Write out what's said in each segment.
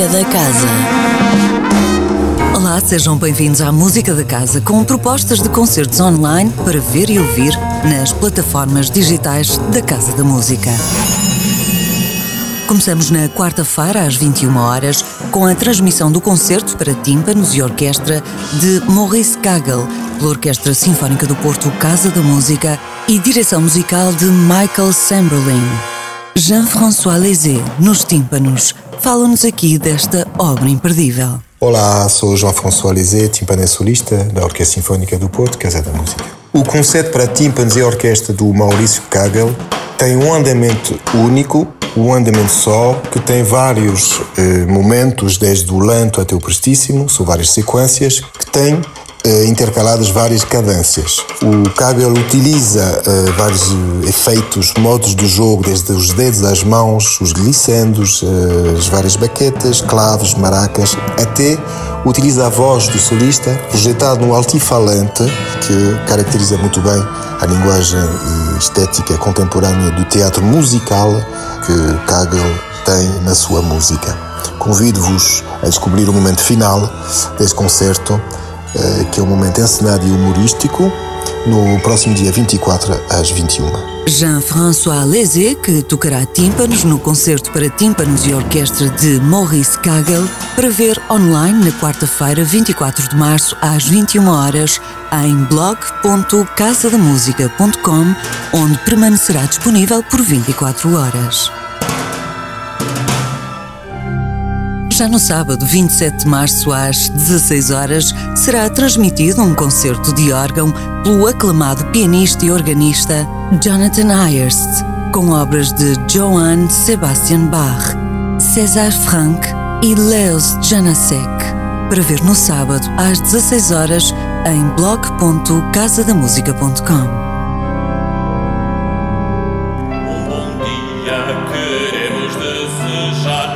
Música da Casa. Olá, sejam bem-vindos à Música da Casa com propostas de concertos online para ver e ouvir nas plataformas digitais da Casa da Música. Começamos na quarta-feira, às 21 horas, com a transmissão do concerto para tímpanos e orquestra de Maurice Kagel, pela Orquestra Sinfónica do Porto Casa da Música e direção musical de Michael Samberlin. Jean-François Lézé, nos tímpanos, fala-nos aqui desta obra imperdível. Olá, sou Jean-François Lézé, timpanê solista da Orquestra Sinfónica do Porto, Casa da Música. O concerto para tímpanos e orquestra do Maurício Kagel tem um andamento único, um andamento só, que tem vários eh, momentos, desde o lento até o prestíssimo, são várias sequências, que tem intercaladas várias cadências. O Kagel utiliza eh, vários eh, efeitos, modos do jogo, desde os dedos às mãos, os glissandos, eh, as várias baquetas, claves, maracas, até utiliza a voz do solista projetado no altifalante, que caracteriza muito bem a linguagem estética contemporânea do teatro musical que Kagel tem na sua música. Convido-vos a descobrir o momento final deste concerto eh, que é um momento encenado e humorístico, no próximo dia 24 às 21. Jean-François Lézé, que tocará tímpanos no concerto para tímpanos e orquestra de Maurice Kagel, para ver online na quarta-feira, 24 de março, às 21 horas, em blog.casadamusica.com, onde permanecerá disponível por 24 horas. Já no sábado, 27 de março, às 16 horas, será transmitido um concerto de órgão pelo aclamado pianista e organista Jonathan Ayerst, com obras de Johann Sebastian Bach, César Franck e Leos Janacek, para ver no sábado, às 16 horas, em blog.casadamusica.com.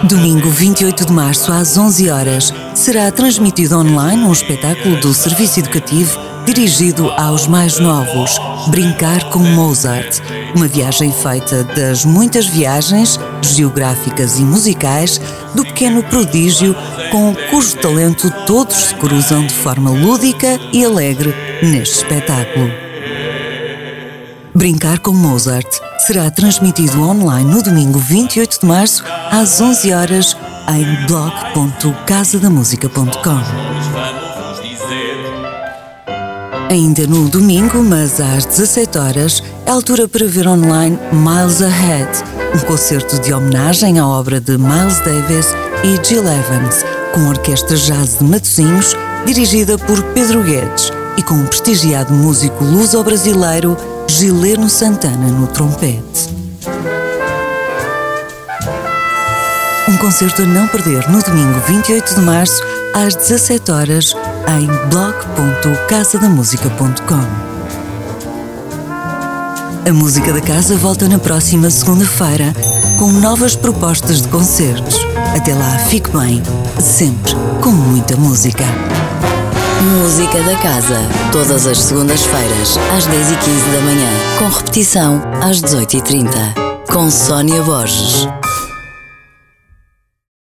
Domingo 28 de março às 11 horas será transmitido online um espetáculo do Serviço Educativo dirigido aos mais novos, Brincar com Mozart, uma viagem feita das muitas viagens geográficas e musicais do pequeno prodígio com cujo talento todos se cruzam de forma lúdica e alegre neste espetáculo. Brincar com Mozart será transmitido online no domingo 28 de março às 11 horas em blog.casadamusica.com. Ainda no domingo, mas às 17 horas, é altura para ver online Miles Ahead, um concerto de homenagem à obra de Miles Davis e Jill Evans, com a Orquestra Jazz de Matosinhos, dirigida por Pedro Guedes e com o prestigiado músico luso-brasileiro Gileno Santana no trompete. Um concerto a não perder no domingo 28 de março às 17 horas em blog.casadamusica.com. A música da casa volta na próxima segunda-feira com novas propostas de concertos. Até lá, fique bem, sempre com muita música. Música da Casa, todas as segundas-feiras, às 10h15 da manhã, com repetição às 18h30, com Sónia Borges.